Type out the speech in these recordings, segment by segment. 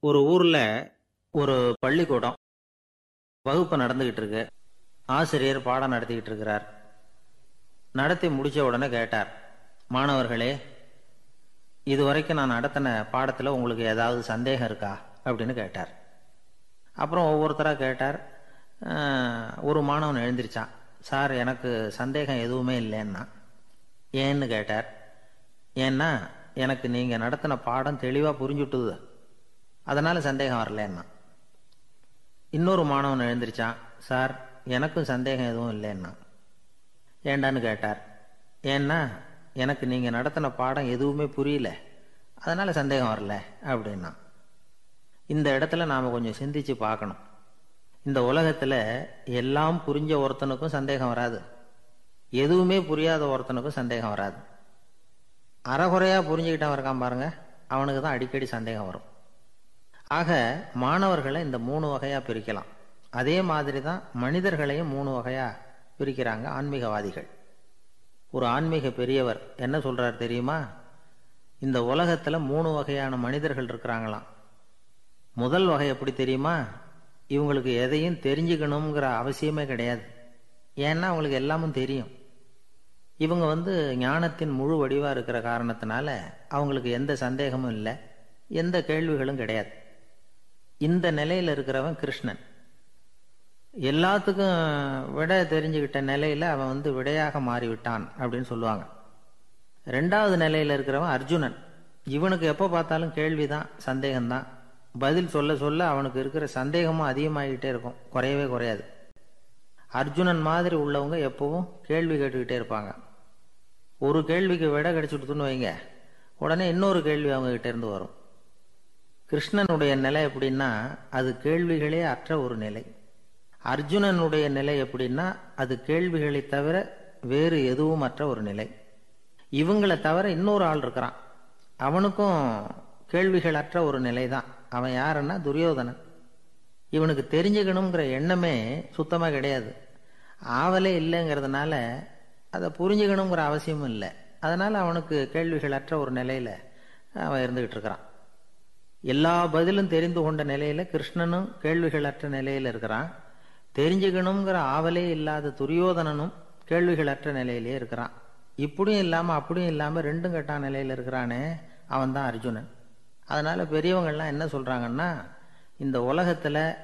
ஒரு ஊர்ல ஒரு பள்ளிக்கூடம் வகுப்பு நடந்துகிட்டு இருக்கு ஆசிரியர் பாடம் நடத்திக்கிட்டு இருக்கிறார் நடத்தி முடிச்ச உடனே கேட்டார் மாணவர்களே இது வரைக்கும் நான் நடத்தின பாடத்தில் உங்களுக்கு ஏதாவது சந்தேகம் இருக்கா? அப்படின்னு கேட்டார். அப்புறம் ஒவ்வொருத்தராக கேட்டார் ஒரு மாணவன் எழுந்திருச்சான். சார் எனக்கு சந்தேகம் எதுவுமே இல்லைன்னா? ஏன்னு? கேட்டார். ஏன்னா எனக்கு நீங்கள் நடத்தின பாடம் தெளிவாக புரிஞ்சுட்டுது. அதனால சந்தேகம் வரலன்னா. இன்னொரு மாணவன் எழுந்திருச்சான் சார் எனக்கும் சந்தேகம் எதுவும் இல்லைன்னா. ஏண்டான்னு கேட்டார். ஏன்னா எனக்கு நீங்கள் நடத்தின பாடம் எதுவுமே புரியல. அதனால் சந்தேகம் வரல அப்படின்னா. இந்த இடத்துல நாம் கொஞ்சம் சிந்திச்சு பார்க்கணும். இந்த உலகத்தில் எல்லாம் புரிஞ்ச ஒருத்தனுக்கும் சந்தேகம் வராது. எதுவுமே புரியாத ஒருத்தனுக்கும் சந்தேகம் வராது. அறகுறையாக புரிஞ்சுக்கிட்டவன் இருக்கான் பாருங்கள் அவனுக்கு தான் அடிக்கடி சந்தேகம் வரும். ஆக மாணவர்களை இந்த மூணு வகையாக பிரிக்கலாம். அதே மாதிரி தான் மனிதர்களையும் மூணு வகையாக பிரிக்கிறாங்க ஆன்மீகவாதிகள். ஒரு ஆன்மீக பெரியவர் என்ன சொல்கிறார் தெரியுமா? இந்த உலகத்தில் மூணு வகையான மனிதர்கள் இருக்கிறாங்களாம். முதல் வகை எப்படி தெரியுமா? இவங்களுக்கு எதையும் தெரிஞ்சுக்கணுங்கிற அவசியமே கிடையாது. ஏன்னா அவங்களுக்கு எல்லாமும் தெரியும். இவங்க வந்து ஞானத்தின் முழு வடிவாக இருக்கிற காரணத்தினால அவங்களுக்கு எந்த சந்தேகமும் இல்லை எந்த கேள்விகளும் கிடையாது. இந்த நிலையில் இருக்கிறவன் கிருஷ்ணன். எல்லாத்துக்கும் விட தெரிஞ்சுக்கிட்ட நிலையில அவன் வந்து விடையாக மாறிவிட்டான் அப்படின்னு சொல்லுவாங்க. ரெண்டாவது நிலையில இருக்கிறவன் அர்ஜுனன். இவனுக்கு எப்போ பார்த்தாலும் கேள்விதான் சந்தேகம்தான். பதில் சொல்ல சொல்ல அவனுக்கு இருக்கிற சந்தேகமும் அதிகமாகிட்டே இருக்கும். குறையவே குறையாது. அர்ஜுனன் மாதிரி உள்ளவங்க எப்பவும் கேள்வி கேட்டுக்கிட்டே இருப்பாங்க. ஒரு கேள்விக்கு விட கிடைச்சுட்டுன்னு வைங்க. உடனே இன்னொரு கேள்வி அவங்க இருந்து வரும். கிருஷ்ணனுடைய நிலை எப்படின்னா அது கேள்விகளே அற்ற ஒரு நிலை. அர்ஜுனனுடைய நிலை எப்படின்னா அது கேள்விகளை தவிர வேறு எதுவும் அற்ற ஒரு நிலை. இவங்களை தவிர இன்னொரு ஆள் இருக்கிறான். அவனுக்கும் கேள்விகள் அற்ற ஒரு நிலை தான் அவன் யாருன்னா துரியோதனன். இவனுக்கு தெரிஞ்சுக்கணுங்கிற எண்ணமே சுத்தமாக கிடையாது. ஆவலே இல்லைங்கிறதுனால அதை புரிஞ்சுக்கணுங்கிற அவசியமும் இல்லை. அதனால் அவனுக்கு கேள்விகள் அற்ற ஒரு நிலையில் அவன் இருந்துக்கிட்டு இருக்கிறான். எல்லா பதிலும் தெரிந்து கொண்ட நிலையில கிருஷ்ணனும் கேள்விகள் அற்ற நிலையில இருக்கிறான். தெரிஞ்சுக்கணுங்கிற ஆவலே இல்லாத துரியோதனனும் கேள்விகள் அற்ற நிலையிலே இருக்கிறான். இப்படியும் இல்லாம அப்படியும் இல்லாம ரெண்டும் கட்டான நிலையில இருக்கிறானே அவன் தான் அர்ஜுனன். அதனால பெரியவங்கள்லாம் என்ன சொல்றாங்கன்னா இந்த உலகத்துல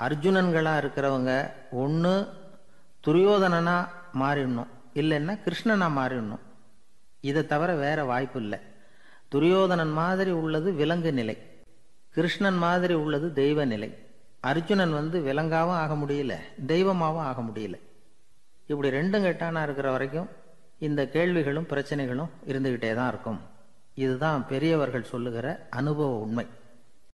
அர்ஜுனன்களா இருக்கிறவங்க ஒன்று துரியோதனனா மாறிடணும். இல்லைன்னா கிருஷ்ணனா மாறிடணும். இதை தவிர வேற வாய்ப்பு இல்லை. துரியோதனன் மாதிரி உள்ளது விலங்கு நிலை. கிருஷ்ணன் மாதிரி உள்ளது தெய்வ நிலை. அர்ஜுனன் வந்து விலங்காவும் ஆக முடியல தெய்வமாகவும் ஆக முடியல. இப்படி ரெண்டும் கெட்டானா இருக்கிற வரைக்கும் இந்த கேள்விகளும் பிரச்சனைகளும் இருந்துகிட்டே தான் இருக்கும். இதுதான் பெரியவர்கள் சொல்லுகிற அனுபவ உண்மை.